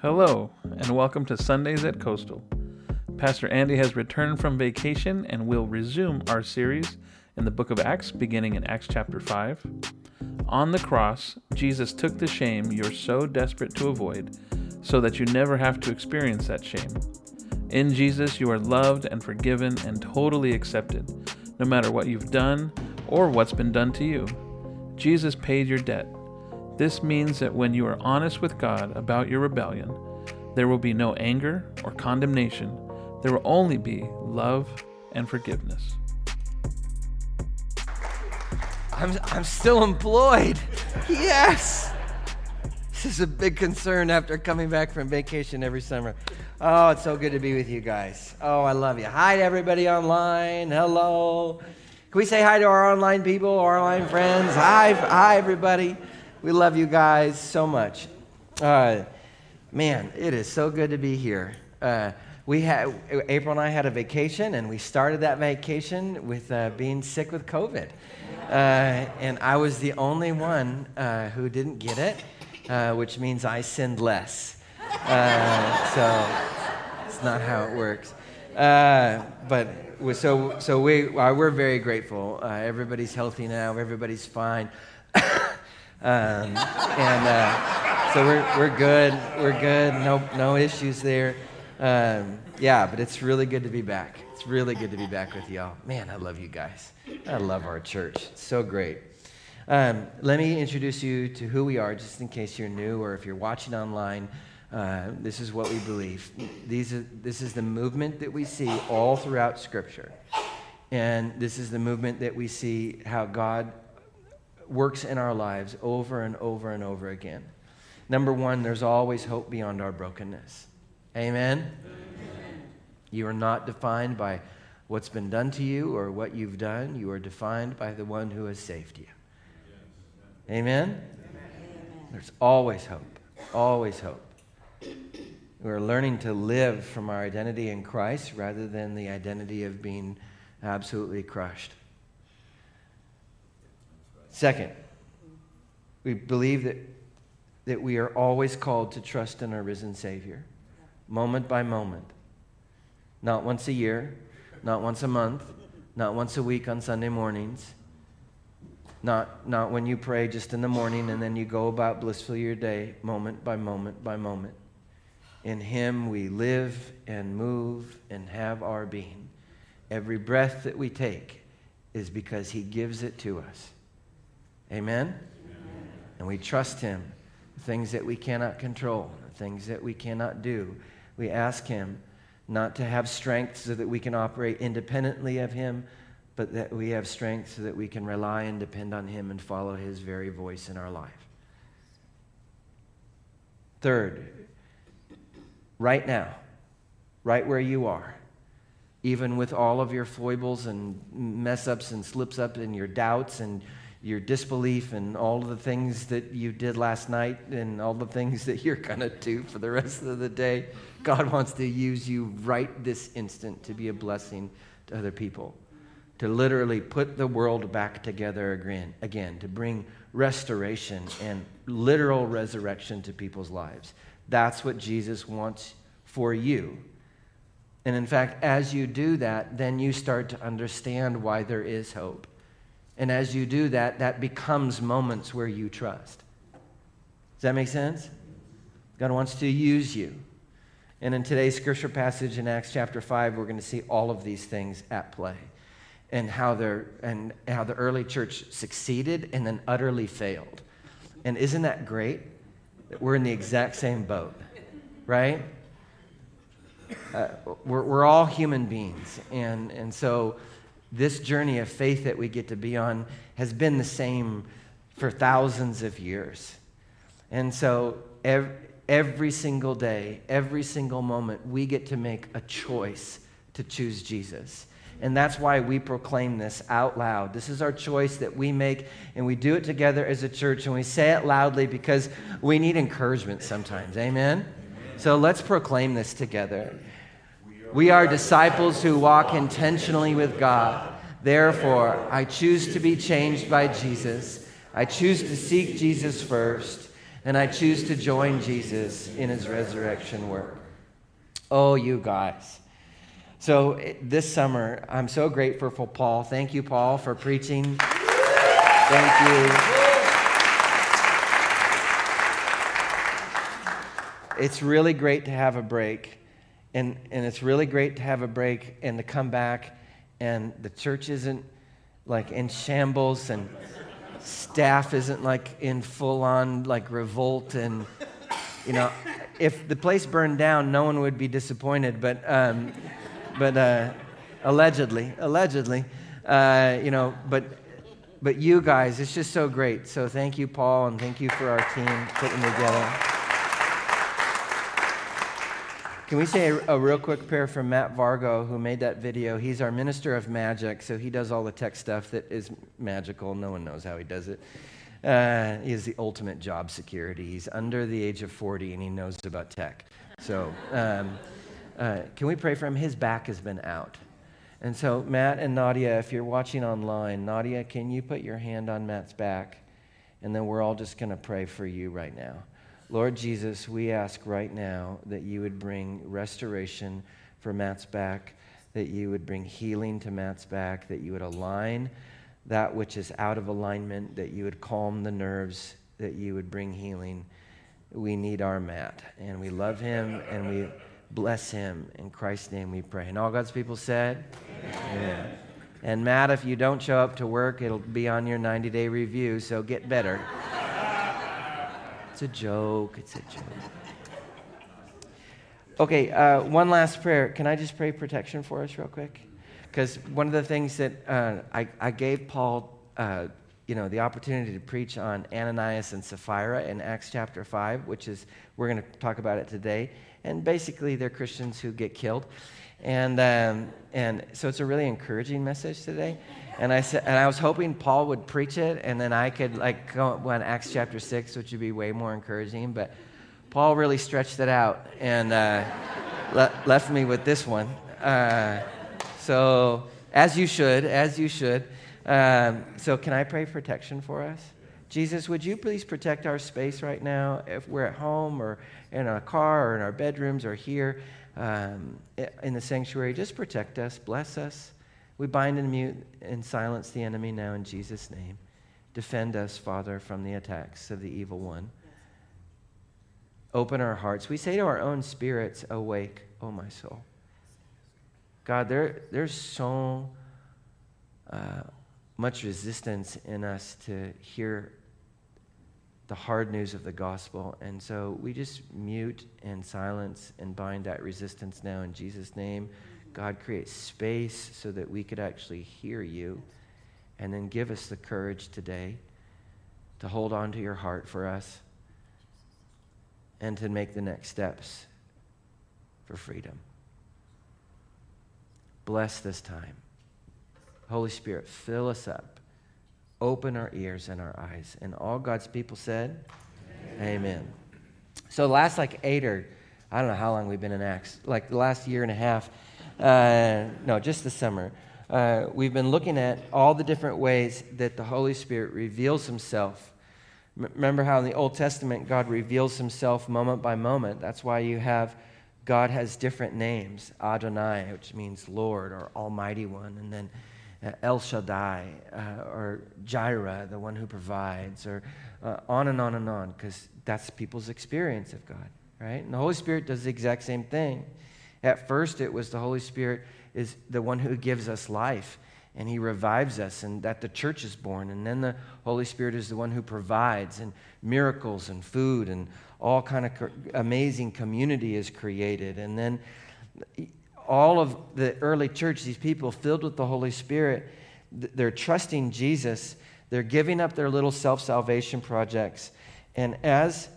Hello, and welcome to Sundays at Coastal. Pastor Andy has returned from vacation and will resume our series in the book of Acts, beginning in Acts chapter 5. On the cross, Jesus took the shame you're so desperate to avoid so that you never have to experience that shame. In Jesus, you are loved and forgiven and totally accepted, no matter what you've done or what's been done to you. Jesus paid your debt this means that when you are honest with God about your rebellion, there will be no anger or condemnation. There will only be love and forgiveness. I'm, I'm still employed. Yes. This is a big concern after coming back from vacation every summer. Oh, it's so good to be with you guys. Oh, I love you. Hi to everybody online. Hello. Can we say hi to our online people, our online friends? Hi, hi, everybody. We love you guys so much. Uh, man, it is so good to be here. Uh, we had April and I had a vacation, and we started that vacation with uh, being sick with COVID, uh, and I was the only one uh, who didn't get it, uh, which means I sinned less. so it's not how it works. but so so we we're very grateful. everybody's healthy now. Everybody's fine. Um, and uh, so we're, we're good. We're good. No, no issues there. Um, yeah, but it's really good to be back. It's really good to be back with y'all. Man, I love you guys. I love our church. It's so great. Um, let me introduce you to who we are, just in case you're new or if you're watching online. Uh, this is what we believe. These are, this is the movement that we see all throughout Scripture. And this is the movement that we see how God works in our lives over and over and over again. Number one, there's always hope beyond our brokenness. Amen? Amen? You are not defined by what's been done to you or what you've done. You are defined by the one who has saved you. Amen? Amen? There's always hope. Always hope. We're learning to live from our identity in Christ rather than the identity of being absolutely crushed. Second, we believe that, that we are always called to trust in our risen Savior, moment by moment. Not once a year, not once a month, not once a week on Sunday mornings, not, not when you pray just in the morning and then you go about blissfully your day, moment by moment by moment. In Him we live and move and have our being. Every breath that we take is because He gives it to us. Amen? Amen? And we trust Him. Things that we cannot control, things that we cannot do. We ask Him not to have strength so that we can operate independently of Him, but that we have strength so that we can rely and depend on Him and follow His very voice in our life. Third, right now, right where you are, even with all of your foibles and mess ups and slips up and your doubts and your disbelief and all of the things that you did last night and all the things that you're going to do for the rest of the day. God wants to use you right this instant to be a blessing to other people, to literally put the world back together again, again to bring restoration and literal resurrection to people's lives. That's what Jesus wants for you. And in fact, as you do that, then you start to understand why there is hope and as you do that, that becomes moments where you trust. Does that make sense? God wants to use you. And in today's scripture passage in Acts chapter 5, we're going to see all of these things at play and how, they're, and how the early church succeeded and then utterly failed. And isn't that great? That we're in the exact same boat, right? Uh, we're, we're all human beings. And, and so this journey of faith that we get to be on has been the same for thousands of years. And so every, every single day, every single moment, we get to make a choice to choose Jesus. And that's why we proclaim this out loud. This is our choice that we make, and we do it together as a church, and we say it loudly because we need encouragement sometimes. Amen? Amen. So let's proclaim this together. We are disciples who walk intentionally with God. Therefore, I choose to be changed by Jesus. I choose to seek Jesus first. and I choose to join Jesus in his resurrection work. Oh, you guys. So this summer, I'm so grateful for Paul. Thank you, Paul, for preaching. Thank you. It's really great to have a break. And, and it's really great to have a break and to come back, and the church isn't like in shambles, and staff isn't like in full on like revolt. And, you know, if the place burned down, no one would be disappointed. But, um, but uh, allegedly, allegedly, uh, you know, but but you guys, it's just so great. So thank you, Paul, and thank you for our team putting together. Can we say a, a, real quick prayer from Matt Vargo, who made that video? He's our minister of magic, so he does all the tech stuff that is magical. No one knows how he does it. Uh, he is the ultimate job security. He's under the age of 40 and he knows about tech. So, um, uh, can we pray for him? His back has been out. And so, Matt and Nadia, if you're watching online, Nadia, can you put your hand on Matt's back? And then we're all just going to pray for you right now. Lord Jesus, we ask right now that you would bring restoration for Matt's back, that you would bring healing to Matt's back, that you would align that which is out of alignment, that you would calm the nerves, that you would bring healing. We need our Matt, and we love him, and we bless him. In Christ's name we pray. And all God's people said, Amen. Amen. And Matt, if you don't show up to work, it'll be on your 90 day review, so get better. It's a joke. It's a joke. Okay, uh, one last prayer. Can I just pray protection for us, real quick? Because one of the things that uh, I, I, gave Paul, uh, you know, the opportunity to preach on Ananias and Sapphira in Acts chapter 5, which is, we're going to talk about it today. And basically, they're Christians who get killed. And, um, and so it's a really encouraging message today. And I said, and I was hoping Paul would preach it, and then I could like go on Acts chapter six, which would be way more encouraging. But Paul really stretched it out and uh, le- left me with this one. Uh, so as you should, as you should. Um, so can I pray protection for us? Jesus, would you please protect our space right now? If we're at home or in a car or in our bedrooms or here um, in the sanctuary, just protect us, bless us. We bind and mute and silence the enemy now in Jesus' name. Defend us, Father, from the attacks of the evil one. Open our hearts. We say to our own spirits, Awake, O my soul. God, there, there's so uh, much resistance in us to hear the hard news of the gospel. And so we just mute and silence and bind that resistance now in Jesus' name. God, create space so that we could actually hear you. And then give us the courage today to hold on to your heart for us and to make the next steps for freedom. Bless this time. Holy Spirit, fill us up. Open our ears and our eyes. And all God's people said, Amen. Amen. So, last like eight or I don't know how long we've been in Acts, like the last year and a half, uh, no, just the summer. Uh, we've been looking at all the different ways that the Holy Spirit reveals himself. M- remember how in the Old Testament God reveals himself moment by moment? That's why you have God has different names Adonai, which means Lord or Almighty One, and then uh, El Shaddai uh, or Jireh, the one who provides, or uh, on and on and on, because that's people's experience of God, right? And the Holy Spirit does the exact same thing. At first, it was the Holy Spirit is the one who gives us life and he revives us and that the church is born. And then the holy spirit is the one who provides and miracles and food and all kind of amazing community is created. And then all of the early church these people filled with the holy spirit they're trusting jesus. They're giving up their little self-salvation projects. And as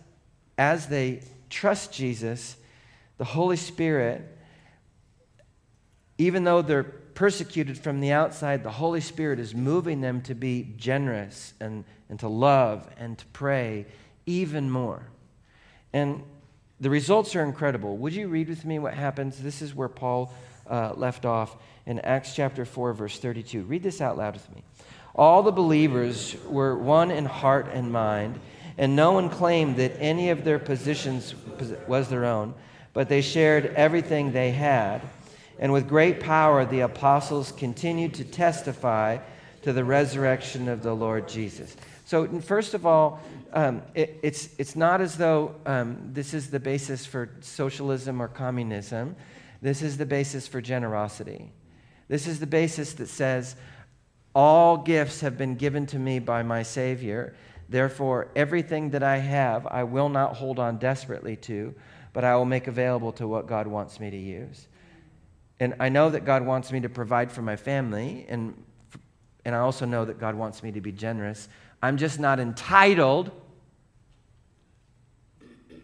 as they trust jesus the Holy Spirit, even though they're persecuted from the outside, the Holy Spirit is moving them to be generous and, and to love and to pray even more. And the results are incredible. Would you read with me what happens? This is where Paul uh, left off in Acts chapter 4, verse 32. Read this out loud with me. All the believers were one in heart and mind and no one claimed that any of their positions was their own, but they shared everything they had. And with great power, the apostles continued to testify to the resurrection of the Lord Jesus. So, first of all, um, it, it's, it's not as though um, this is the basis for socialism or communism. This is the basis for generosity. This is the basis that says, All gifts have been given to me by my Savior. Therefore, everything that I have, I will not hold on desperately to, but I will make available to what God wants me to use. And I know that God wants me to provide for my family, and, and I also know that God wants me to be generous. I'm just not entitled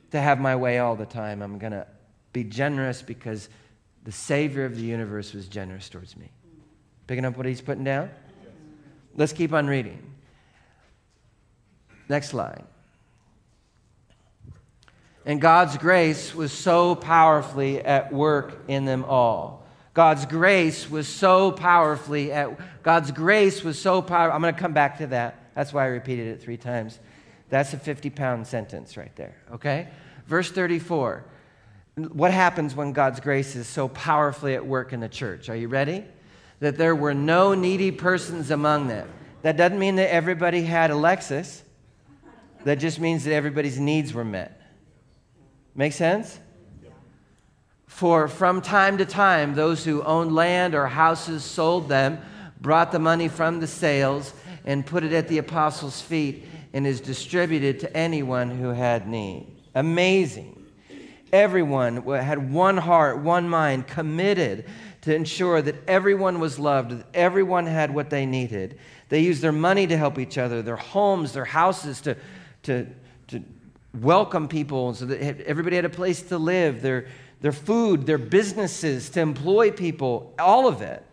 to have my way all the time. I'm going to be generous because the Savior of the universe was generous towards me. Picking up what he's putting down? Let's keep on reading. Next slide. And God's grace was so powerfully at work in them all. God's grace was so powerfully at God's grace was so powerful. I'm going to come back to that. That's why I repeated it three times. That's a 50 pound sentence right there, okay? Verse 34. What happens when God's grace is so powerfully at work in the church? Are you ready? That there were no needy persons among them. That doesn't mean that everybody had a Lexus. That just means that everybody's needs were met. Make sense? For from time to time, those who owned land or houses sold them, brought the money from the sales, and put it at the apostles' feet, and is distributed to anyone who had need. Amazing. Everyone had one heart, one mind, committed to ensure that everyone was loved, that everyone had what they needed. They used their money to help each other, their homes, their houses to, to, to welcome people so that everybody had a place to live, their, their food, their businesses to employ people, all of it.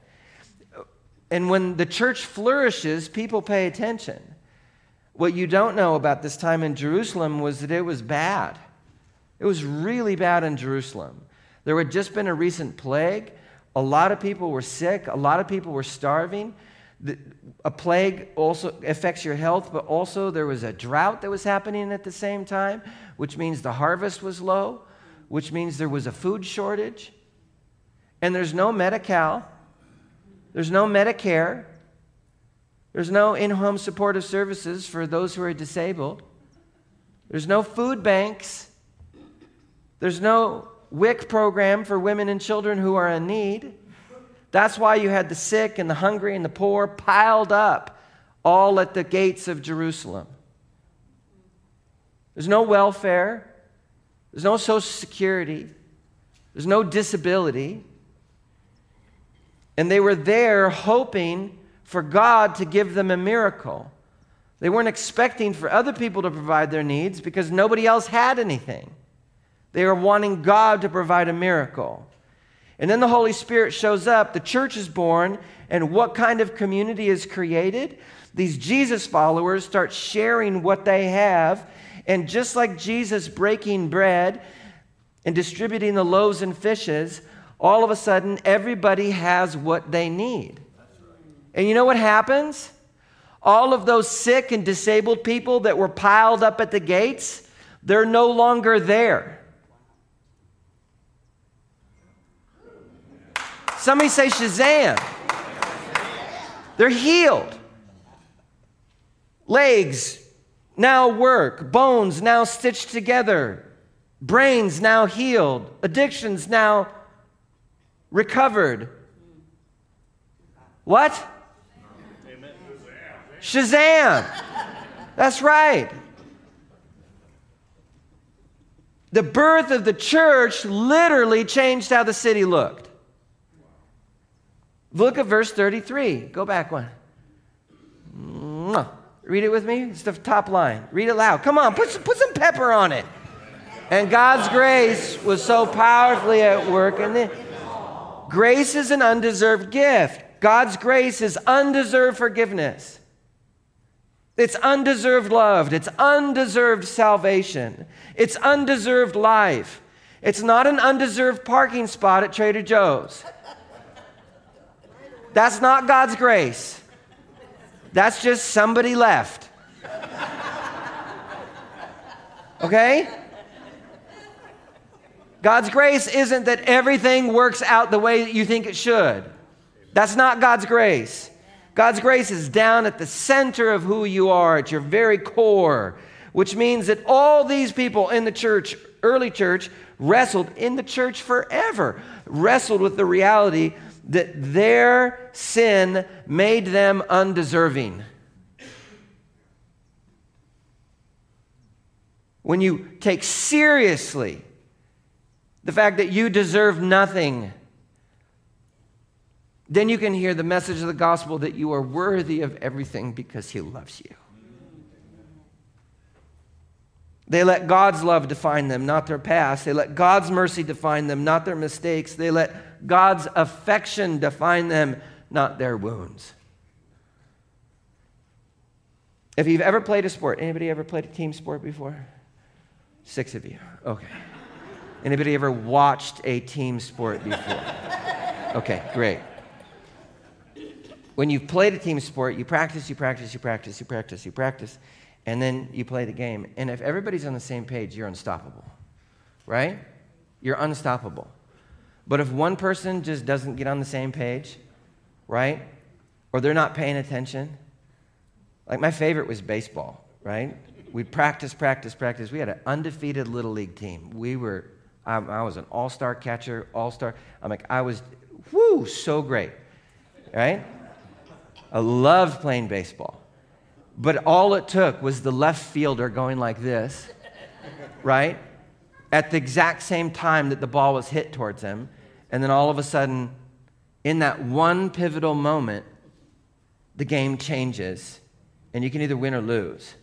And when the church flourishes, people pay attention. What you don't know about this time in Jerusalem was that it was bad. It was really bad in Jerusalem. There had just been a recent plague. A lot of people were sick. A lot of people were starving. a plague also affects your health, but also there was a drought that was happening at the same time, which means the harvest was low, which means there was a food shortage. And there's no Medi Cal, there's no Medicare, there's no in home supportive services for those who are disabled. There's no food banks. There's no WIC program for women and children who are in need. That's why you had the sick and the hungry and the poor piled up all at the gates of Jerusalem. There's no welfare. There's no social security. There's no disability. And they were there hoping for God to give them a miracle. They weren't expecting for other people to provide their needs because nobody else had anything. They were wanting God to provide a miracle. And then the Holy Spirit shows up, the church is born, and what kind of community is created? These Jesus followers start sharing what they have. And just like Jesus breaking bread and distributing the loaves and fishes, all of a sudden everybody has what they need. And you know what happens? All of those sick and disabled people that were piled up at the gates, they're no longer there. Somebody say Shazam. They're healed. Legs now work, bones now stitched together, brains now healed, addictions now recovered. What? Shazam. That's right. The birth of the church literally changed how the city looked. Look at verse 33. Go back one. Read it with me. It's the top line. Read it loud. Come on, put some, put some pepper on it. And God's grace was so powerfully at work. And the, grace is an undeserved gift. God's grace is undeserved forgiveness. It's undeserved love. It's undeserved salvation. It's undeserved life. It's not an undeserved parking spot at Trader Joe's. That's not God's grace. That's just somebody left. Okay? God's grace isn't that everything works out the way that you think it should. That's not God's grace. God's grace is down at the center of who you are, at your very core, which means that all these people in the church, early church, wrestled in the church forever, wrestled with the reality that their sin made them undeserving. When you take seriously the fact that you deserve nothing, then you can hear the message of the gospel that you are worthy of everything because he loves you. They let God's love define them, not their past. They let God's mercy define them, not their mistakes. They let God's affection define them, not their wounds. If you've ever played a sport, anybody ever played a team sport before? Six of you. Okay. Anybody ever watched a team sport before? Okay, great. When you've played a team sport, you practice, you practice, you practice, you practice, you practice and then you play the game. And if everybody's on the same page, you're unstoppable, right? You're unstoppable. But if one person just doesn't get on the same page, right? Or they're not paying attention, like my favorite was baseball, right? We'd practice, practice, practice. We had an undefeated little league team. We were, I, I was an all star catcher, all star. I'm like, I was, whoo, so great, right? I loved playing baseball. But all it took was the left fielder going like this, right? At the exact same time that the ball was hit towards him. And then all of a sudden, in that one pivotal moment, the game changes and you can either win or lose.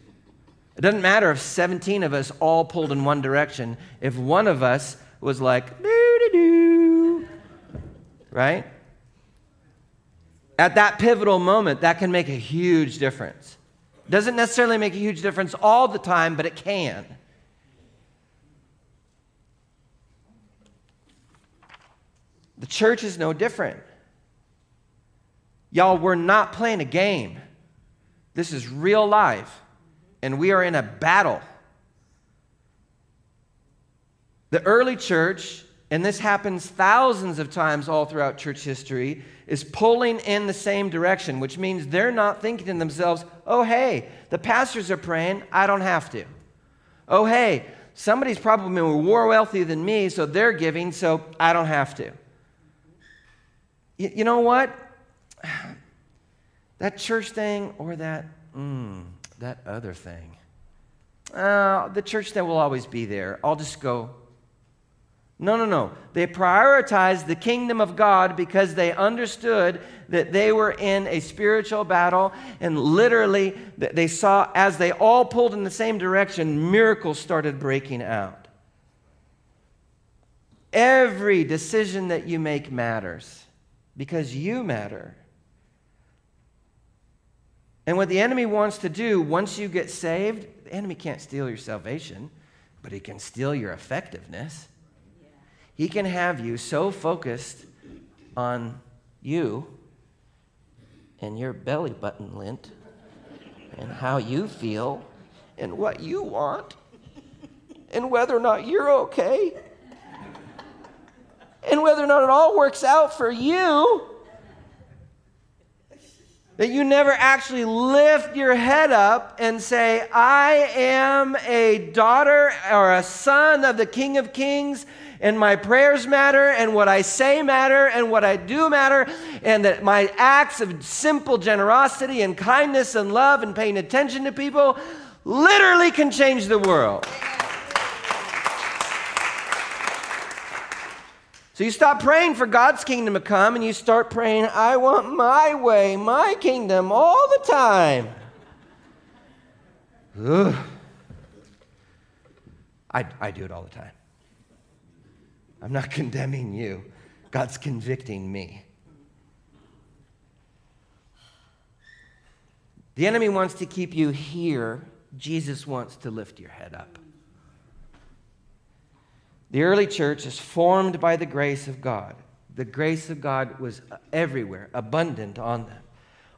It doesn't matter if 17 of us all pulled in one direction. If one of us was like, doo doo doo, right? At that pivotal moment, that can make a huge difference. Doesn't necessarily make a huge difference all the time, but it can. The church is no different. Y'all, we're not playing a game. This is real life, and we are in a battle. The early church, and this happens thousands of times all throughout church history, is pulling in the same direction, which means they're not thinking to themselves, oh, hey, the pastors are praying, I don't have to. Oh, hey, somebody's probably more wealthy than me, so they're giving, so I don't have to. You, you know what? That church thing or that, mm, that other thing. Uh, the church that will always be there. I'll just go no, no, no. They prioritized the kingdom of God because they understood that they were in a spiritual battle. And literally, they saw as they all pulled in the same direction, miracles started breaking out. Every decision that you make matters because you matter. And what the enemy wants to do once you get saved, the enemy can't steal your salvation, but he can steal your effectiveness. He can have you so focused on you and your belly button lint and how you feel and what you want and whether or not you're okay and whether or not it all works out for you that you never actually lift your head up and say, I am a daughter or a son of the King of Kings and my prayers matter, and what I say matter, and what I do matter, and that my acts of simple generosity and kindness and love and paying attention to people literally can change the world. So you stop praying for God's kingdom to come and you start praying, I want my way, my kingdom all the time. Ugh. I, I do it all the time. I'm not condemning you, God's convicting me. The enemy wants to keep you here, Jesus wants to lift your head up. The early church is formed by the grace of God. The grace of God was everywhere, abundant on them.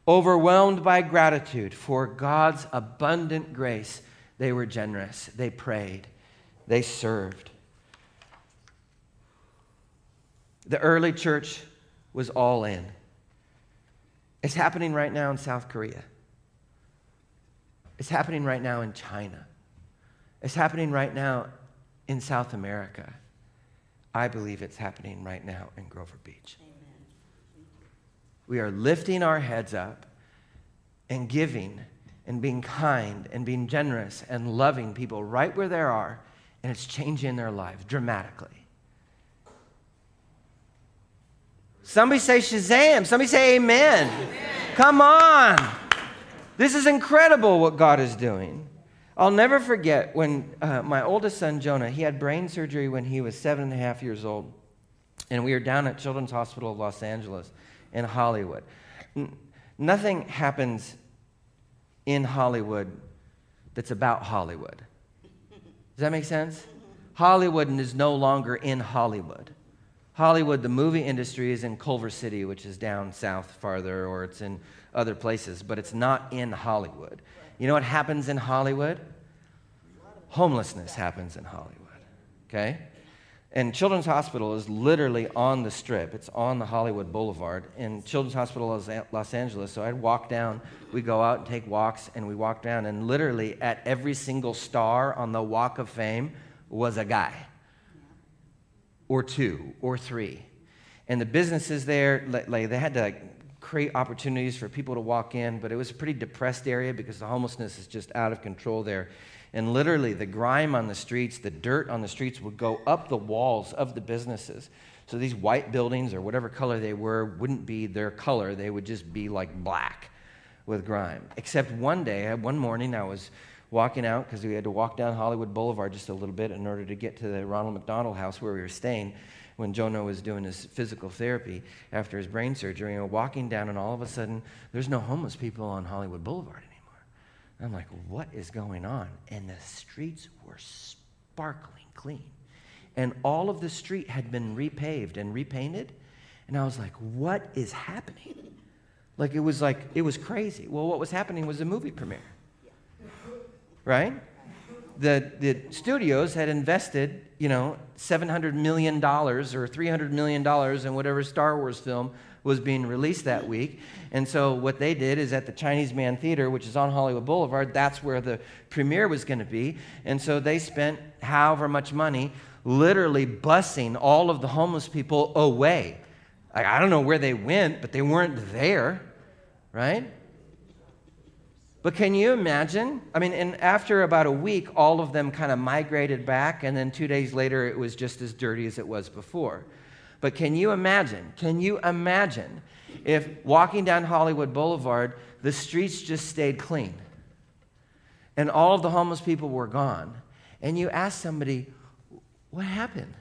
Overwhelmed by gratitude for God's abundant grace, they were generous. They prayed. They served. The early church was all in. It's happening right now in South Korea. It's happening right now in China. It's happening right now in South America. I believe it's happening right now in Grover Beach. Amen. We are lifting our heads up and giving and being kind and being generous and loving people right where they are, and it's changing their lives dramatically. Somebody say Shazam. Somebody say Amen. amen. Come on. This is incredible what God is doing. I'll never forget when uh, my oldest son, Jonah, he had brain surgery when he was seven and a half years old. And we were down at Children's Hospital of Los Angeles in Hollywood. N- nothing happens in Hollywood that's about Hollywood. Does that make sense? Hollywood is no longer in Hollywood. Hollywood, the movie industry, is in Culver City, which is down south farther, or it's in other places, but it's not in Hollywood. You know what happens in Hollywood? Homelessness happens in Hollywood, okay? And Children's Hospital is literally on the strip. It's on the Hollywood Boulevard And Children's Hospital is Los Angeles. So I'd walk down, we go out and take walks, and we walk down, and literally at every single star on the Walk of Fame was a guy, or two, or three. And the businesses there, like, they had to create opportunities for people to walk in, but it was a pretty depressed area because the homelessness is just out of control there. And literally, the grime on the streets, the dirt on the streets would go up the walls of the businesses. So these white buildings, or whatever color they were, wouldn't be their color. They would just be like black with grime. Except one day, one morning, I was walking out because we had to walk down Hollywood Boulevard just a little bit in order to get to the Ronald McDonald house where we were staying when Jonah was doing his physical therapy after his brain surgery, and walking down, and all of a sudden, there's no homeless people on Hollywood Boulevard anymore. And I'm like, what is going on? And the streets were sparkling clean. And all of the street had been repaved and repainted. And I was like, what is happening? Like, it was like, it was crazy. Well, what was happening was a movie premiere. Right? the, the studios had invested, you know, $700 million or $300 million in whatever Star Wars film was being released that week. And so what they did is at the Chinese Mann Theater, which is on Hollywood Boulevard, that's where the premiere was going to be. And so they spent however much money literally busing all of the homeless people away. I don't know where they went, but they weren't there, right? But can you imagine? I mean, and after about a week, all of them kind of migrated back, and then two days later, it was just as dirty as it was before. But can you imagine? Can you imagine if walking down Hollywood Boulevard, the streets just stayed clean and all of the homeless people were gone, and you ask somebody, what happened?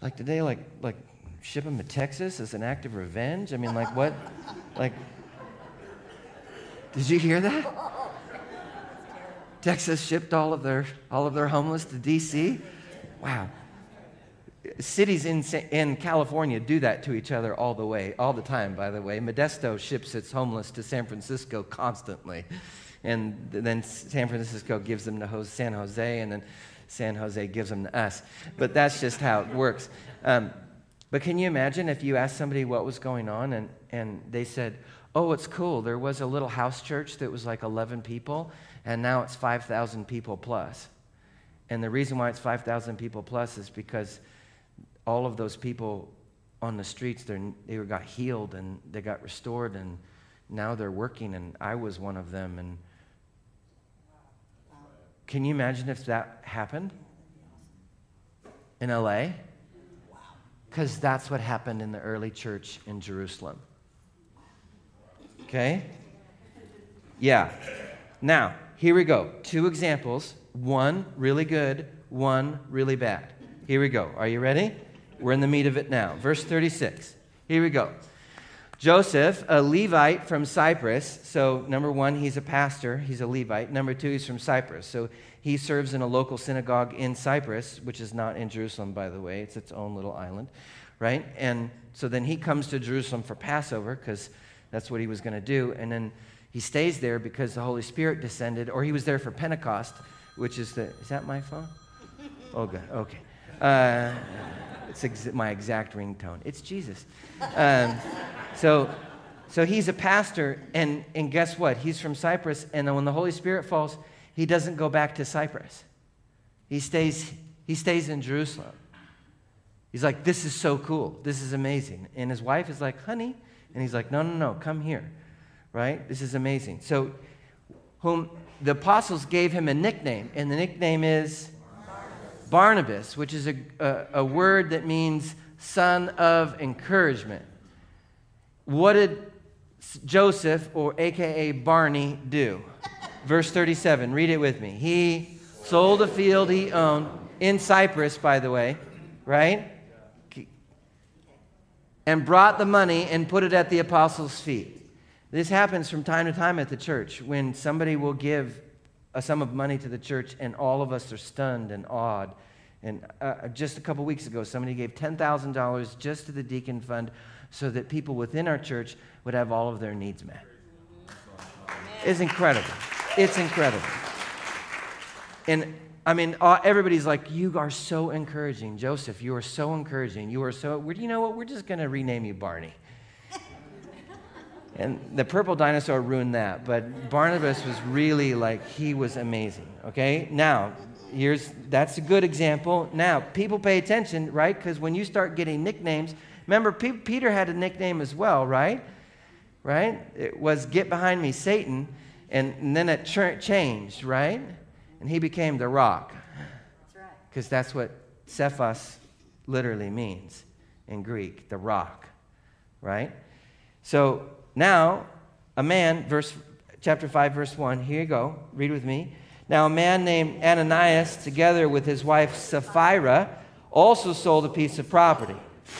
Like, did they like, like ship them to Texas as an act of revenge? I mean, like, what? Like, did you hear that? Texas shipped all of their all of their homeless to D.C. Wow. Cities in, in California do that to each other all the way, all the time, by the way. Modesto ships its homeless to San Francisco constantly. And then San Francisco gives them to San Jose, and then San Jose gives them to us. But that's just how it works. Um, but can you imagine if you asked somebody what was going on and, and they said, oh, it's cool. There was a little house church that was like 11 people, and now it's 5,000 people plus. And the reason why it's 5,000 people plus is because all of those people on the streets, they got healed and they got restored, and now they're working, and I was one of them. And can you imagine if that happened in LA? Because that's what happened in the early church in Jerusalem. Okay? Yeah. Now, here we go. Two examples. One really good, one really bad. Here we go. Are you ready? We're in the meat of it now. Verse 36. Here we go. Joseph, a Levite from Cyprus. So, number one, he's a pastor, he's a Levite. Number two, he's from Cyprus. So, he serves in a local synagogue in Cyprus, which is not in Jerusalem, by the way. It's its own little island, right? And so then he comes to Jerusalem for Passover because that's what he was going to do. And then he stays there because the Holy Spirit descended, or he was there for Pentecost, which is the. Is that my phone? Oh, good. Okay. Uh, it's ex- my exact ringtone. It's Jesus. Um, so, so he's a pastor, and, and guess what? He's from Cyprus, and then when the Holy Spirit falls, he doesn't go back to Cyprus. He stays, he stays in Jerusalem. He's like, This is so cool. This is amazing. And his wife is like, Honey. And he's like, No, no, no, come here. Right? This is amazing. So, whom the apostles gave him a nickname, and the nickname is Barnabas, Barnabas which is a, a, a word that means son of encouragement. What did Joseph, or AKA Barney, do? Verse 37, read it with me. He sold a field he owned in Cyprus, by the way, right? And brought the money and put it at the apostles' feet. This happens from time to time at the church when somebody will give a sum of money to the church and all of us are stunned and awed. And uh, just a couple weeks ago, somebody gave $10,000 just to the deacon fund so that people within our church would have all of their needs met. It's incredible. It's incredible. And I mean, uh, everybody's like, You are so encouraging. Joseph, you are so encouraging. You are so, you know what? We're just going to rename you Barney. And the purple dinosaur ruined that, but Barnabas was really like, he was amazing. Okay? Now, here's that's a good example. Now, people pay attention, right? Because when you start getting nicknames, remember, P- Peter had a nickname as well, right? Right? It was Get Behind Me, Satan. And, and then it ch- changed, right? And he became the rock. Because that's, right. that's what Cephas literally means in Greek, the rock, right? So now, a man, verse chapter 5, verse 1, here you go, read with me. Now, a man named Ananias, together with his wife Sapphira, also sold a piece of property.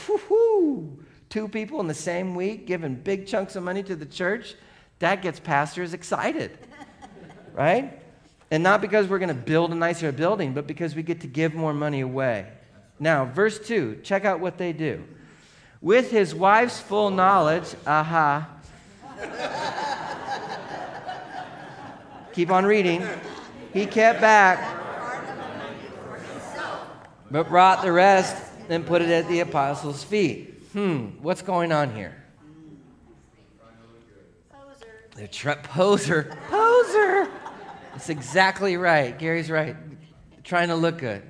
Woo-hoo! Two people in the same week giving big chunks of money to the church. That gets pastors excited, right? And not because we're going to build a nicer building, but because we get to give more money away. Now, verse 2, check out what they do. With his wife's full knowledge, aha, Keep on reading. He kept back, but brought the rest and put it at the apostles' feet. Hmm, what's going on here? Poser. The tra- poser. Poser. That's exactly right. Gary's right. Trying to look good.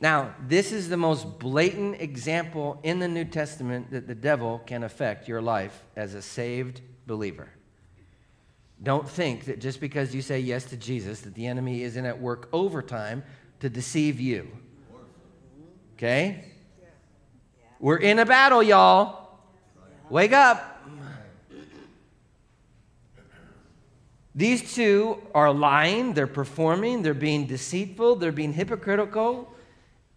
Now, this is the most blatant example in the New Testament that the devil can affect your life as a saved believer. Don't think that just because you say yes to Jesus that the enemy isn't at work overtime to deceive you. Okay? We're in a battle, y'all. Wake up. These two are lying, they're performing, they're being deceitful, they're being hypocritical.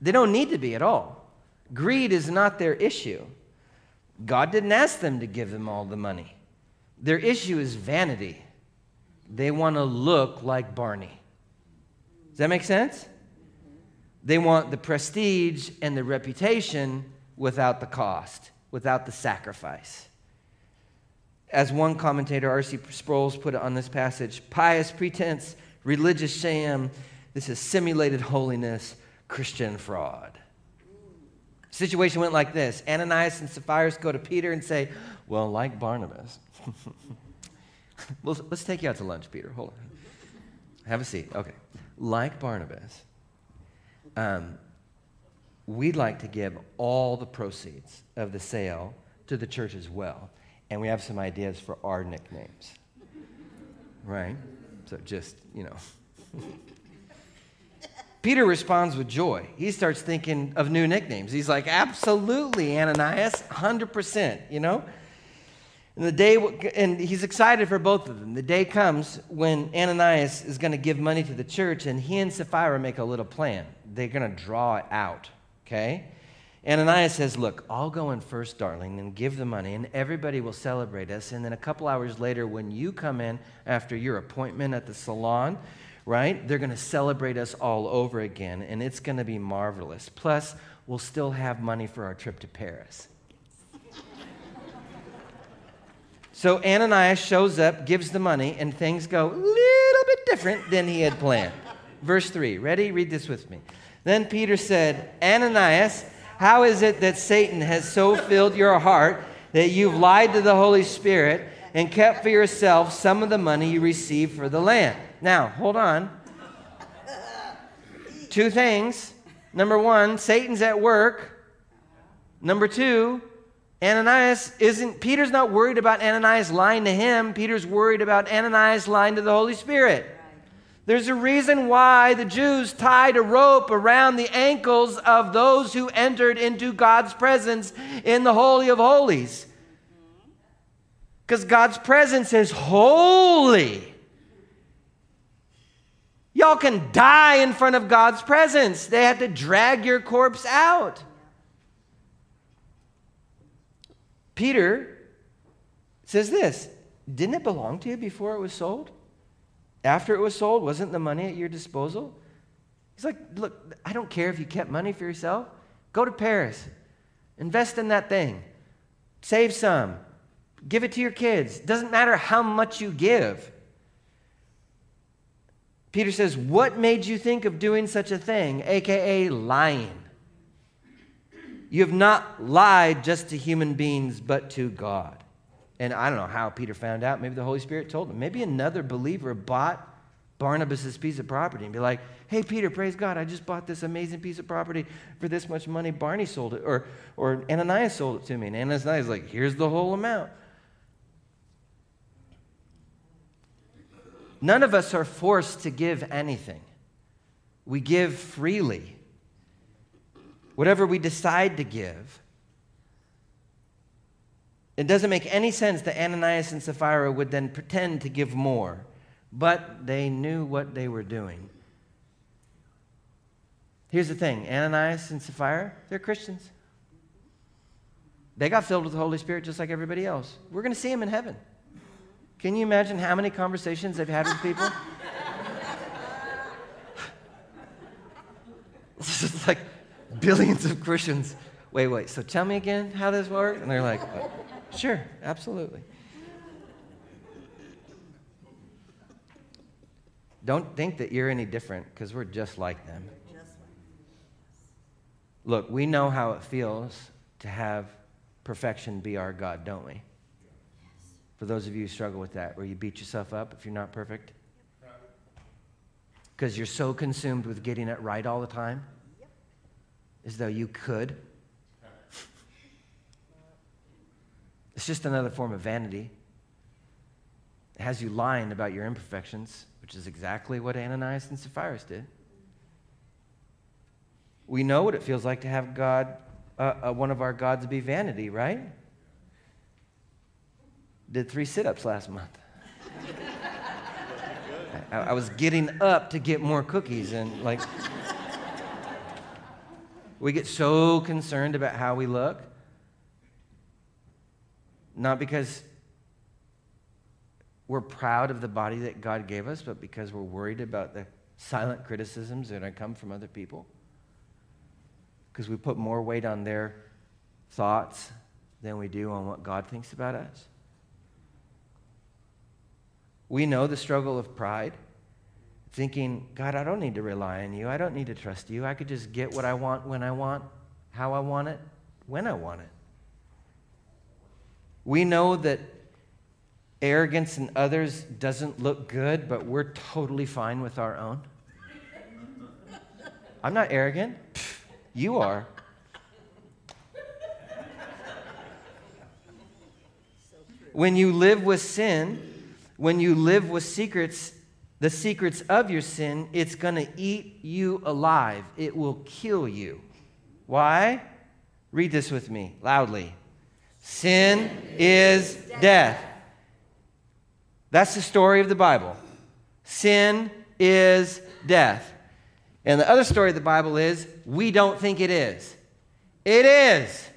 They don't need to be at all. Greed is not their issue. God didn't ask them to give them all the money. Their issue is vanity. They want to look like Barney. Does that make sense? They want the prestige and the reputation without the cost, without the sacrifice. As one commentator, R.C. Sproul, put it on this passage pious pretense, religious sham, this is simulated holiness, Christian fraud. Situation went like this Ananias and Sapphira go to Peter and say, Well, like Barnabas, well, let's take you out to lunch, Peter. Hold on. Have a seat. Okay. Like Barnabas, um, we'd like to give all the proceeds of the sale to the church as well. And we have some ideas for our nicknames. Right? So just, you know. Peter responds with joy. He starts thinking of new nicknames. He's like, absolutely, Ananias, 100%, you know? And the day, and he's excited for both of them. The day comes when Ananias is going to give money to the church, and he and Sapphira make a little plan. They're going to draw it out, okay? Ananias says, Look, I'll go in first, darling, and give the money, and everybody will celebrate us. And then a couple hours later, when you come in after your appointment at the salon, right, they're going to celebrate us all over again, and it's going to be marvelous. Plus, we'll still have money for our trip to Paris. So Ananias shows up, gives the money, and things go a little bit different than he had planned. Verse 3. Ready? Read this with me. Then Peter said, Ananias, how is it that Satan has so filled your heart that you've lied to the Holy Spirit and kept for yourself some of the money you received for the land? Now, hold on. Two things. Number one, Satan's at work. Number two, Ananias isn't, Peter's not worried about Ananias lying to him. Peter's worried about Ananias lying to the Holy Spirit. There's a reason why the Jews tied a rope around the ankles of those who entered into God's presence in the Holy of Holies. Because God's presence is holy. Y'all can die in front of God's presence. They had to drag your corpse out. Peter says this Didn't it belong to you before it was sold? After it was sold, wasn't the money at your disposal? He's like, Look, I don't care if you kept money for yourself. Go to Paris, invest in that thing, save some, give it to your kids. Doesn't matter how much you give. Peter says, What made you think of doing such a thing? AKA lying. You have not lied just to human beings, but to God. And I don't know how Peter found out. Maybe the Holy Spirit told him. Maybe another believer bought Barnabas' piece of property and be like, hey, Peter, praise God, I just bought this amazing piece of property for this much money. Barney sold it, or, or Ananias sold it to me. And Ananias is like, here's the whole amount. None of us are forced to give anything, we give freely. Whatever we decide to give. It doesn't make any sense that Ananias and Sapphira would then pretend to give more, but they knew what they were doing. Here's the thing Ananias and Sapphira, they're Christians. They got filled with the Holy Spirit just like everybody else. We're going to see them in heaven. Can you imagine how many conversations they've had with people? it's like billions of Christians. Wait, wait, so tell me again how this works? And they're like. Sure, absolutely. Don't think that you're any different because we're just like them. Look, we know how it feels to have perfection be our God, don't we? For those of you who struggle with that, where you beat yourself up if you're not perfect, because you're so consumed with getting it right all the time, as though you could It's just another form of vanity. It has you lying about your imperfections, which is exactly what Ananias and Sapphira did. We know what it feels like to have God, uh, uh, one of our gods be vanity, right? Did three sit ups last month. I, I was getting up to get more cookies, and like, we get so concerned about how we look not because we're proud of the body that God gave us, but because we're worried about the silent criticisms that come from other people. Because we put more weight on their thoughts than we do on what God thinks about us. We know the struggle of pride, thinking, God, I don't need to rely on you. I don't need to trust you. I could just get what I want when I want, how I want it, when I want it. We know that arrogance in others doesn't look good, but we're totally fine with our own. I'm not arrogant. you are. When you live with sin, when you live with secrets, the secrets of your sin, it's going to eat you alive. It will kill you. Why? Read this with me loudly. Sin is death. That's the story of the Bible. Sin is death. And the other story of the Bible is we don't think it is. It is.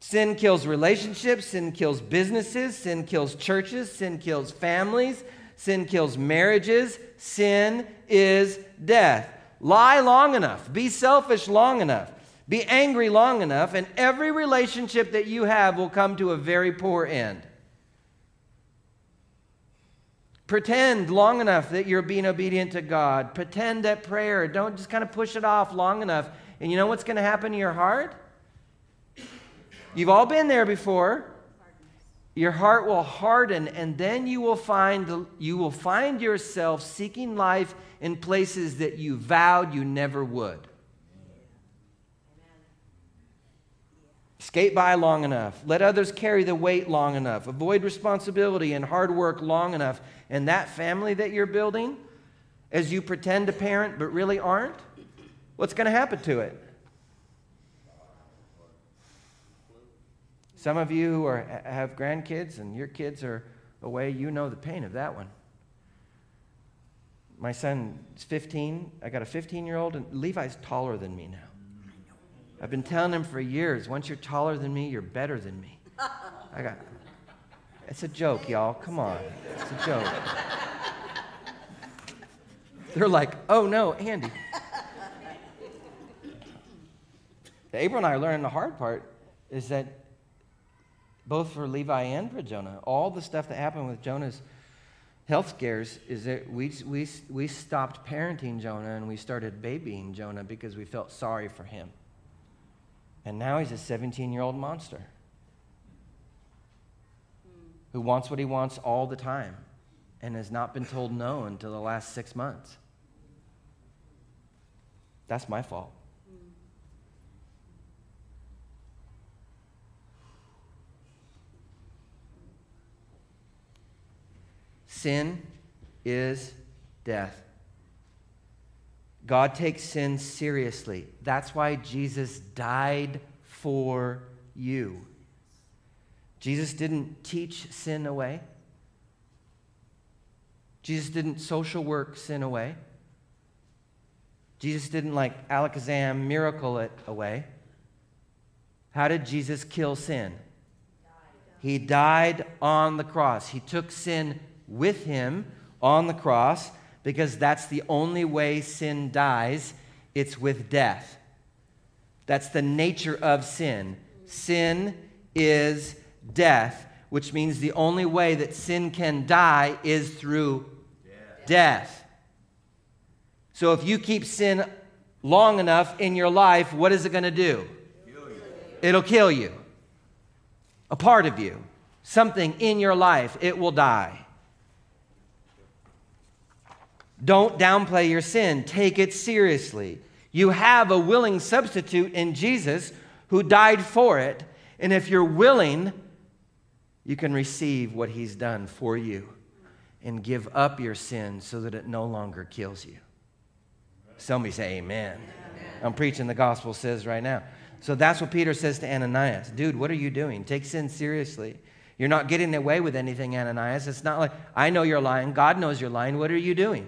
Sin kills relationships, sin kills businesses, sin kills churches, sin kills families, sin kills marriages. Sin is death. Lie long enough, be selfish long enough, be angry long enough, and every relationship that you have will come to a very poor end. Pretend long enough that you're being obedient to God. Pretend that prayer. Don't just kind of push it off long enough. And you know what's going to happen to your heart? You've all been there before. Your heart will harden, and then you will find you will find yourself seeking life in places that you vowed you never would. Skate by long enough. Let others carry the weight long enough. Avoid responsibility and hard work long enough. And that family that you're building, as you pretend to parent but really aren't, what's going to happen to it? Some of you who are, have grandkids and your kids are away, you know the pain of that one. My son is 15. I got a 15 year old, and Levi's taller than me now. I've been telling him for years once you're taller than me, you're better than me. I got, it's a joke, y'all. Come on. It's a joke. They're like, oh no, Andy. April and I are learning the hard part is that both for Levi and for Jonah. All the stuff that happened with Jonah's health scares is that we, we, we stopped parenting Jonah and we started babying Jonah because we felt sorry for him. And now he's a 17 year old monster who wants what he wants all the time and has not been told no until the last six months. That's my fault. Sin is death. God takes sin seriously. That's why Jesus died for you. Jesus didn't teach sin away. Jesus didn't social work sin away. Jesus didn't like alakazam miracle it away. How did Jesus kill sin? He died on the cross. He took sin with him on the cross because that's the only way sin dies it's with death. That's the nature of sin. Sin is death, which means the only way that sin can die is through death. death. So if you keep sin long enough in your life, what is it going to do? Kill It'll kill you. A part of you. Something in your life, it will die. Don't downplay your sin, take it seriously. You have a willing substitute in Jesus who died for it. And if you're willing, you can receive what he's done for you and give up your sin so that it no longer kills you. Somebody say amen. amen. I'm preaching the gospel says right now. So that's what Peter says to Ananias. Dude, what are you doing? Take sin seriously. You're not getting away with anything, Ananias. It's not like, I know you're lying. God knows you're lying. What are you doing?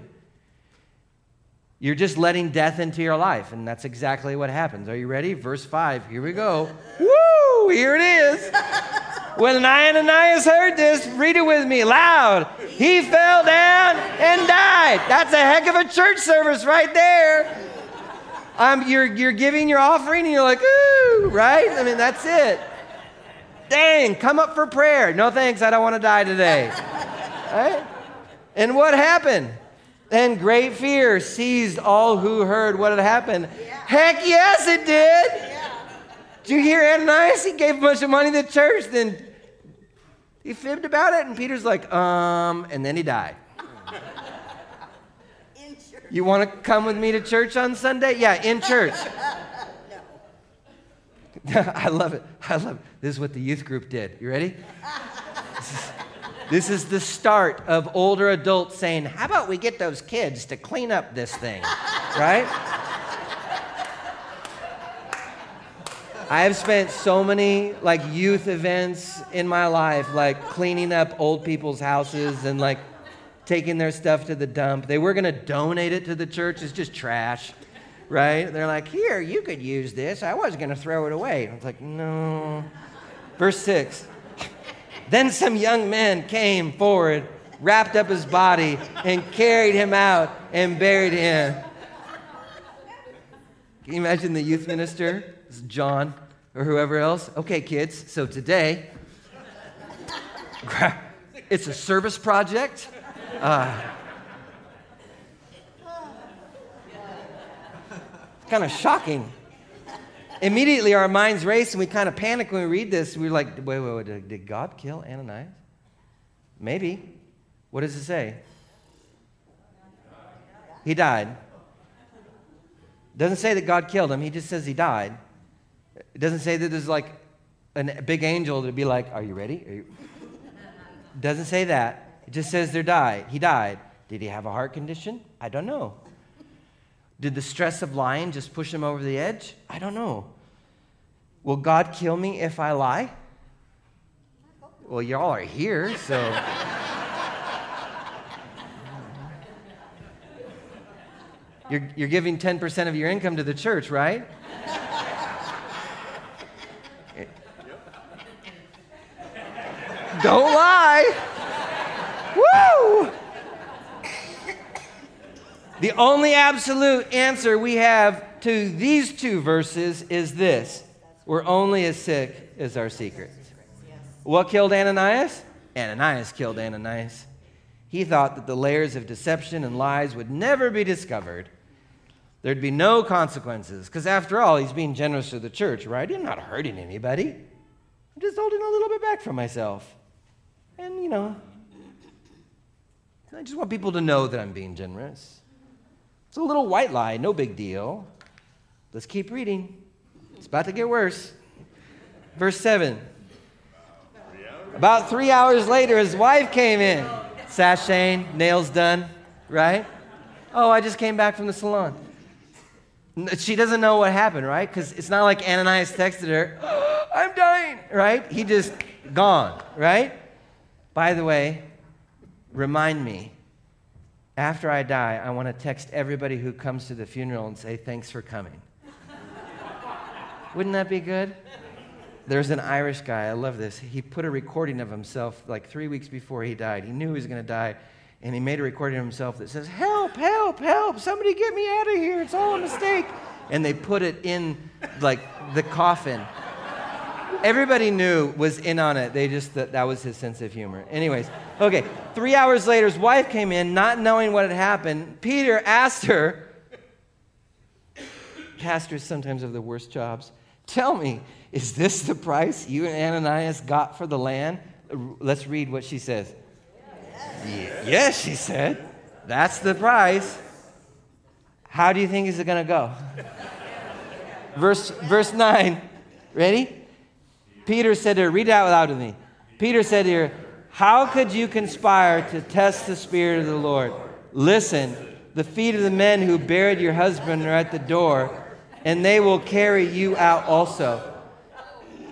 You're just letting death into your life, and that's exactly what happens. Are you ready? Verse 5. Here we go. Woo! Here it is. When Ananias heard this, read it with me loud. He fell down and died. That's a heck of a church service right there. Um, you're, you're giving your offering and you're like, ooh, right? I mean, that's it. Dang, come up for prayer. No thanks, I don't want to die today. Right? And what happened? And great fear seized all who heard what had happened. Yeah. Heck yes, it did. Yeah. Did you hear Ananias? He gave a bunch of money to the church, then he fibbed about it, and Peter's like, um, and then he died. You want to come with me to church on Sunday? Yeah, in church. I love it. I love it. This is what the youth group did. You ready? This is the start of older adults saying, How about we get those kids to clean up this thing? right? I have spent so many like youth events in my life, like cleaning up old people's houses and like taking their stuff to the dump. They were to donate it to the church. It's just trash, right? They're like, here, you could use this. I was to throw it away. I was like, no. Verse 6. Then some young men came forward, wrapped up his body, and carried him out and buried him. Can you imagine the youth minister? John or whoever else. Okay, kids, so today, it's a service project. Uh, kind of shocking. Immediately, our minds race and we kind of panic when we read this. We're like, wait, wait, wait, did God kill Ananias? Maybe. What does it say? He died. Doesn't say that God killed him, he just says he died. It doesn't say that there's like a big angel to be like, Are you ready? Are you... Doesn't say that. It just says they died. He died. Did he have a heart condition? I don't know. Did the stress of lying just push him over the edge? I don't know. Will God kill me if I lie? Well, y'all are here, so. you're, you're giving 10% of your income to the church, right? Don't lie. Woo! The only absolute answer we have to these two verses is this we're only as sick as our secrets. What killed Ananias? Ananias killed Ananias. He thought that the layers of deception and lies would never be discovered. There'd be no consequences. Because after all, he's being generous to the church, right? I'm not hurting anybody. I'm just holding a little bit back for myself. And, you know, I just want people to know that I'm being generous. It's a little white lie, no big deal. Let's keep reading. It's about to get worse. Verse 7. About three hours later, his wife came in. Sashaying, nails done, right? Oh, I just came back from the salon. She doesn't know what happened, right? Because it's not like Ananias texted her, oh, I'm dying, right? He just gone, right? By the way, remind me after I die, I want to text everybody who comes to the funeral and say, Thanks for coming. Wouldn't that be good? There's an Irish guy, I love this. He put a recording of himself like three weeks before he died. He knew he was going to die, and he made a recording of himself that says, Help, help, help, somebody get me out of here. It's all a mistake. And they put it in like the coffin. Everybody knew was in on it. They just that that was his sense of humor. Anyways, okay. Three hours later, his wife came in, not knowing what had happened. Peter asked her. Pastors sometimes have the worst jobs. Tell me, is this the price you and Ananias got for the land? Let's read what she says. Yes, yes she said. That's the price. How do you think is it going to go? verse, verse 9. Ready? Peter said to her, read it out loud to me. Peter said to her, How could you conspire to test the Spirit of the Lord? Listen, the feet of the men who buried your husband are at the door, and they will carry you out also.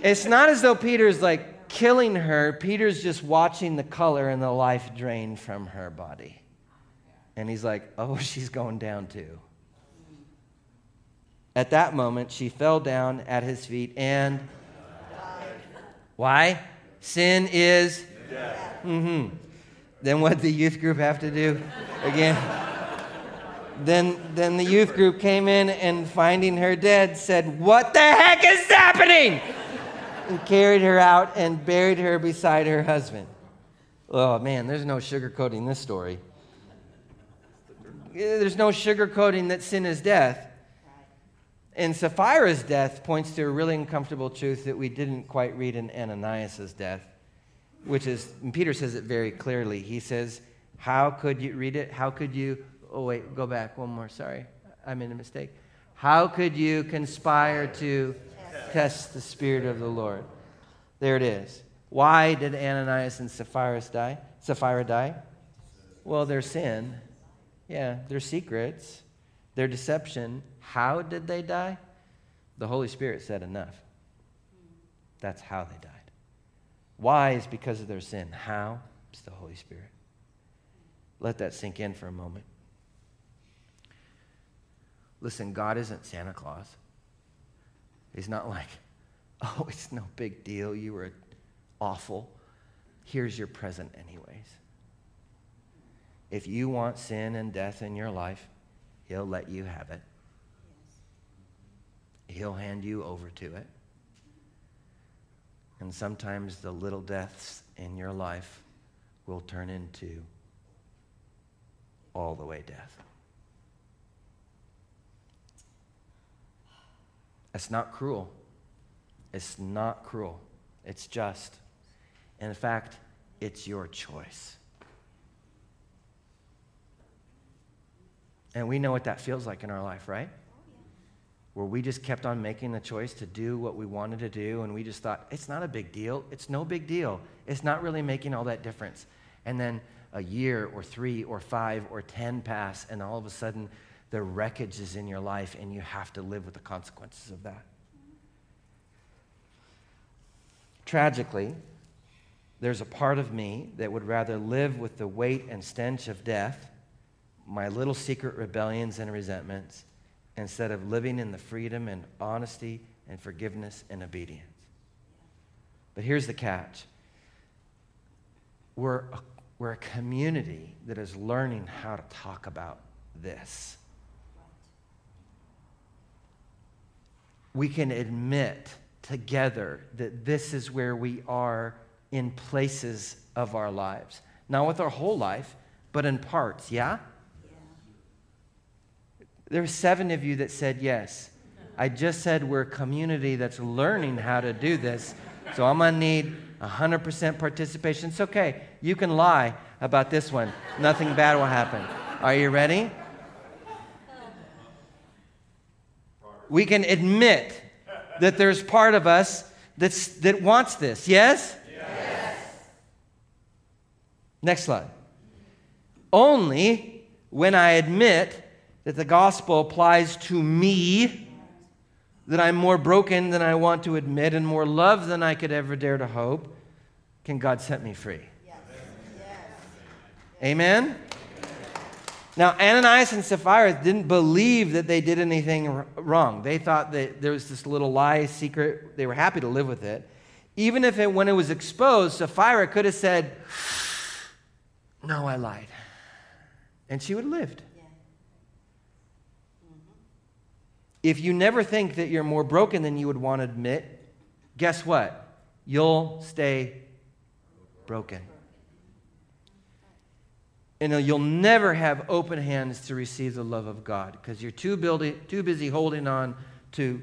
It's not as though Peter's like killing her, Peter's just watching the color and the life drain from her body. And he's like, Oh, she's going down too. At that moment, she fell down at his feet and why? Sin is death. Mm-hmm. Then what the youth group have to do again? then, then the youth group came in and finding her dead said, What the heck is happening? and carried her out and buried her beside her husband. Oh man, there's no sugarcoating this story. There's no sugarcoating that sin is death. And Sapphira's death points to a really uncomfortable truth that we didn't quite read in Ananias' death, which is, Peter says it very clearly. He says, How could you read it? How could you? Oh, wait, go back one more. Sorry, I made a mistake. How could you conspire to test the Spirit of the Lord? There it is. Why did Ananias and Sapphira die? Sapphira die? Well, their sin. Yeah, their secrets, their deception how did they die? The Holy Spirit said enough. That's how they died. Why is because of their sin. How? It's the Holy Spirit. Let that sink in for a moment. Listen, God isn't Santa Claus. He's not like, oh, it's no big deal. You were awful. Here's your present, anyways. If you want sin and death in your life, He'll let you have it. He'll hand you over to it. And sometimes the little deaths in your life will turn into all the way death. It's not cruel. It's not cruel. It's just. In fact, it's your choice. And we know what that feels like in our life, right? Where we just kept on making the choice to do what we wanted to do, and we just thought, it's not a big deal. It's no big deal. It's not really making all that difference. And then a year or three or five or ten pass, and all of a sudden, the wreckage is in your life, and you have to live with the consequences of that. Tragically, there's a part of me that would rather live with the weight and stench of death, my little secret rebellions and resentments, instead of living in the freedom and honesty and forgiveness and obedience. But here's the catch we're a, we're a community that is learning how to talk about this. We can admit together that this is where we are in places of our lives. Not with our whole life, but in parts, yeah? There were seven of you that said yes. I just said we're a community that's learning how to do this. So I'm going to need 100% participation. It's okay. You can lie about this one. Nothing bad will happen. Are you ready? We can admit that there's part of us that's, that wants this. Yes? Yes. Next slide. Only when I admit that the gospel applies to me, that I'm more broken than I want to admit and more loved than I could ever dare to hope, can God set me free. Yes. Yes. Amen? Now, Ananias and Sapphira didn't believe that they did anything wrong. They thought that there was this little lie, secret. They were happy to live with it. Even if it, when it was exposed, Sapphira could have said, No, I lied. And she would have lived. If you never think that you're more broken than you would want to admit, guess what? You'll stay broken. And you'll never have open hands to receive the love of God because you're too, building, too busy holding on to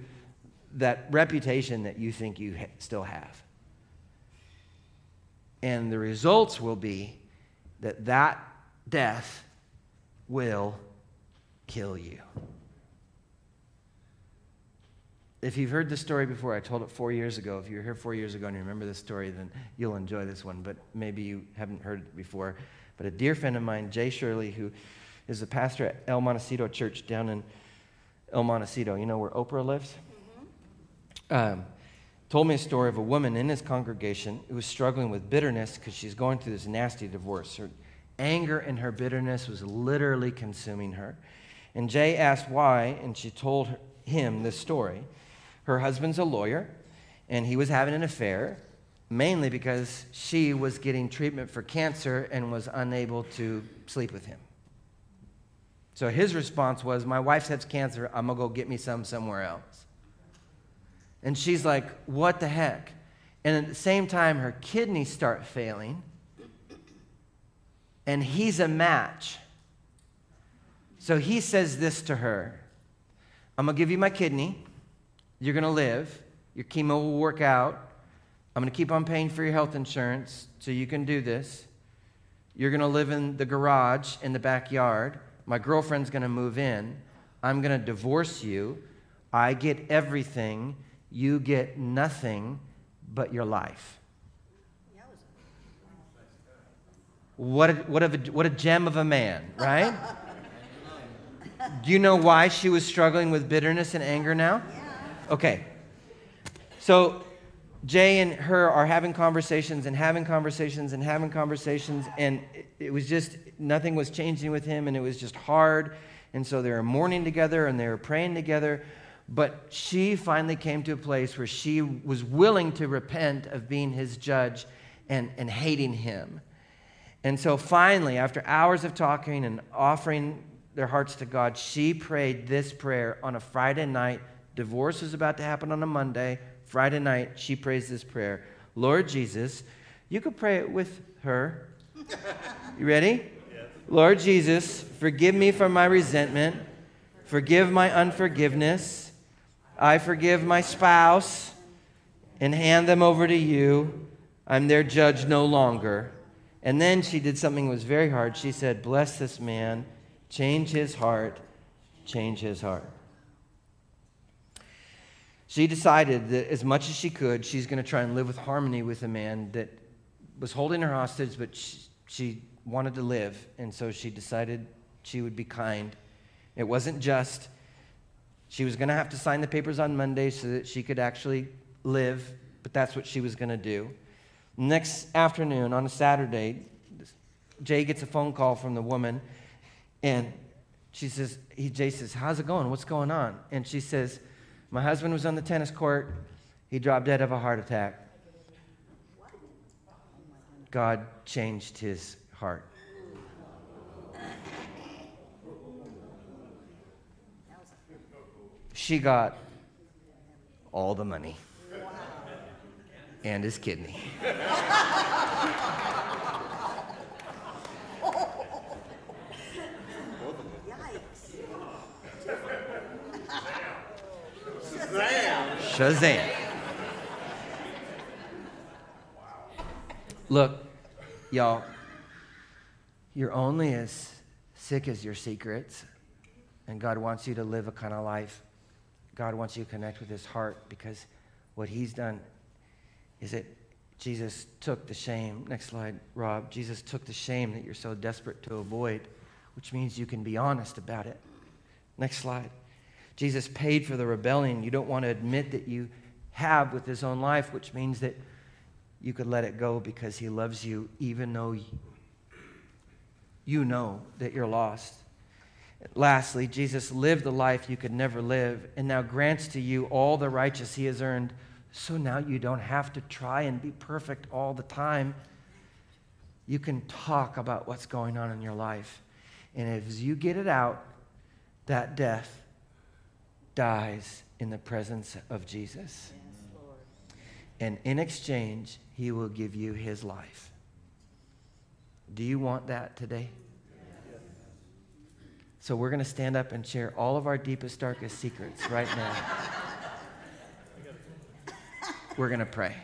that reputation that you think you ha- still have. And the results will be that that death will kill you. If you've heard this story before, I told it four years ago. If you were here four years ago and you remember this story, then you'll enjoy this one, but maybe you haven't heard it before. But a dear friend of mine, Jay Shirley, who is a pastor at El Montecito Church down in El Montecito, you know where Oprah lives? Mm-hmm. Um, told me a story of a woman in his congregation who was struggling with bitterness because she's going through this nasty divorce. Her anger and her bitterness was literally consuming her. And Jay asked why, and she told him this story. Her husband's a lawyer, and he was having an affair, mainly because she was getting treatment for cancer and was unable to sleep with him. So his response was, My wife has cancer. I'm going to go get me some somewhere else. And she's like, What the heck? And at the same time, her kidneys start failing, and he's a match. So he says this to her I'm going to give you my kidney. You're going to live. Your chemo will work out. I'm going to keep on paying for your health insurance so you can do this. You're going to live in the garage in the backyard. My girlfriend's going to move in. I'm going to divorce you. I get everything. You get nothing but your life. What a, what, a, what a gem of a man, right? Do you know why she was struggling with bitterness and anger now? Okay. So Jay and her are having conversations and having conversations and having conversations, and it was just nothing was changing with him, and it was just hard. And so they were mourning together and they were praying together. But she finally came to a place where she was willing to repent of being his judge and, and hating him. And so finally, after hours of talking and offering their hearts to God, she prayed this prayer on a Friday night Divorce was about to happen on a Monday. Friday night, she prays this prayer Lord Jesus, you could pray it with her. You ready? Yes. Lord Jesus, forgive me for my resentment. Forgive my unforgiveness. I forgive my spouse and hand them over to you. I'm their judge no longer. And then she did something that was very hard. She said, Bless this man, change his heart, change his heart. She decided that as much as she could, she's going to try and live with harmony with a man that was holding her hostage, but she, she wanted to live. And so she decided she would be kind. It wasn't just, she was going to have to sign the papers on Monday so that she could actually live, but that's what she was going to do. Next afternoon, on a Saturday, Jay gets a phone call from the woman, and she says, he, Jay says, How's it going? What's going on? And she says, My husband was on the tennis court. He dropped dead of a heart attack. God changed his heart. She got all the money and his kidney. Shazam. Look, y'all, you're only as sick as your secrets, and God wants you to live a kind of life. God wants you to connect with his heart because what he's done is that Jesus took the shame. Next slide, Rob. Jesus took the shame that you're so desperate to avoid, which means you can be honest about it. Next slide. Jesus paid for the rebellion you don't want to admit that you have with his own life, which means that you could let it go because he loves you, even though you know that you're lost. Lastly, Jesus lived the life you could never live and now grants to you all the righteous he has earned so now you don't have to try and be perfect all the time. You can talk about what's going on in your life. And as you get it out, that death dies in the presence of Jesus. and in exchange, he will give you his life. Do you want that today? So we're going to stand up and share all of our deepest, darkest secrets right now. We're going to pray.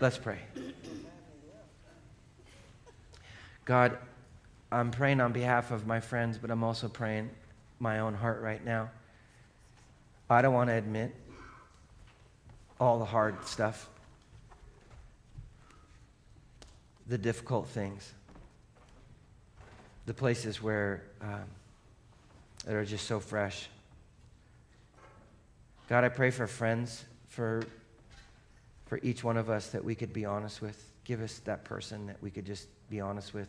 Let's pray. God, I'm praying on behalf of my friends, but I'm also praying my own heart right now. I don't want to admit all the hard stuff, the difficult things, the places where um, that are just so fresh. God, I pray for friends, for for each one of us that we could be honest with. Give us that person that we could just be honest with,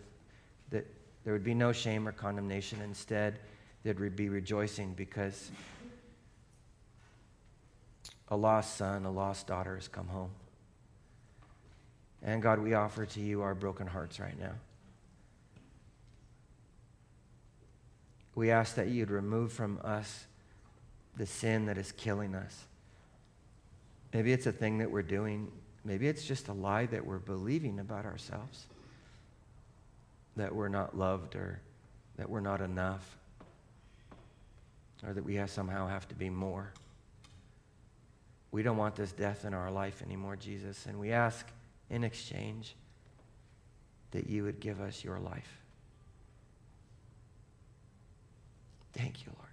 that there would be no shame or condemnation. Instead, there'd be rejoicing because a lost son, a lost daughter has come home. And God, we offer to you our broken hearts right now. We ask that you'd remove from us the sin that is killing us. Maybe it's a thing that we're doing. Maybe it's just a lie that we're believing about ourselves that we're not loved or that we're not enough or that we have somehow have to be more. We don't want this death in our life anymore, Jesus, and we ask in exchange that you would give us your life. Thank you, Lord.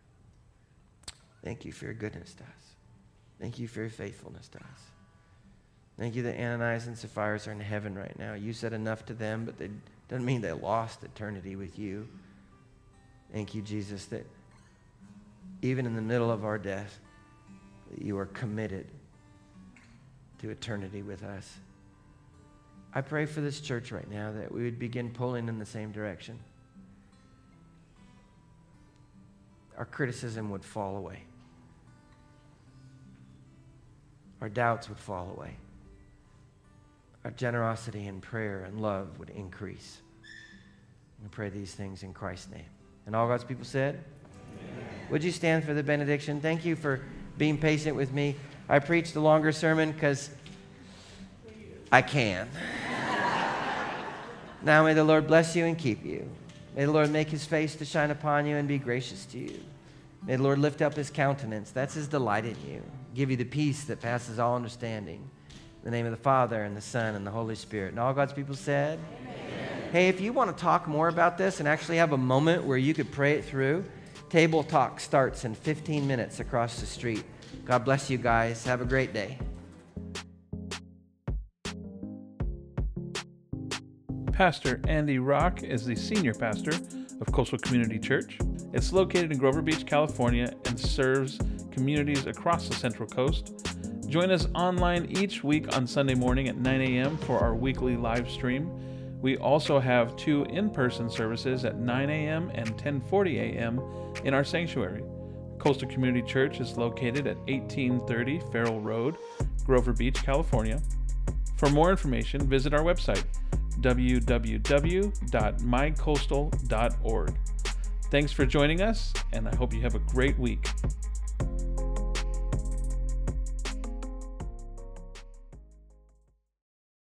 Thank you for your goodness to us. Thank you for your faithfulness to us. Thank you that Ananias and Sapphira are in heaven right now. You said enough to them, but that doesn't mean they lost eternity with you. Thank you, Jesus, that even in the middle of our death, that you are committed to eternity with us. I pray for this church right now that we would begin pulling in the same direction. Our criticism would fall away. our doubts would fall away. Our generosity and prayer and love would increase. We pray these things in Christ's name. And all God's people said, Amen. Would you stand for the benediction? Thank you for being patient with me. I preached a longer sermon because I can. now may the Lord bless you and keep you. May the Lord make his face to shine upon you and be gracious to you. May the Lord lift up his countenance. That's his delight in you. Give you the peace that passes all understanding. In the name of the Father, and the Son, and the Holy Spirit. And all God's people said, Amen. Hey, if you want to talk more about this and actually have a moment where you could pray it through, Table Talk starts in 15 minutes across the street. God bless you guys. Have a great day. Pastor Andy Rock is the senior pastor of Coastal Community Church. It's located in Grover Beach, California, and serves communities across the Central Coast. Join us online each week on Sunday morning at 9 a.m. for our weekly live stream. We also have two in-person services at 9 a.m. and 10:40 a.m. in our sanctuary. Coastal Community Church is located at 1830 Farroll Road, Grover Beach, California. For more information, visit our website www.mycoastal.org. Thanks for joining us, and I hope you have a great week.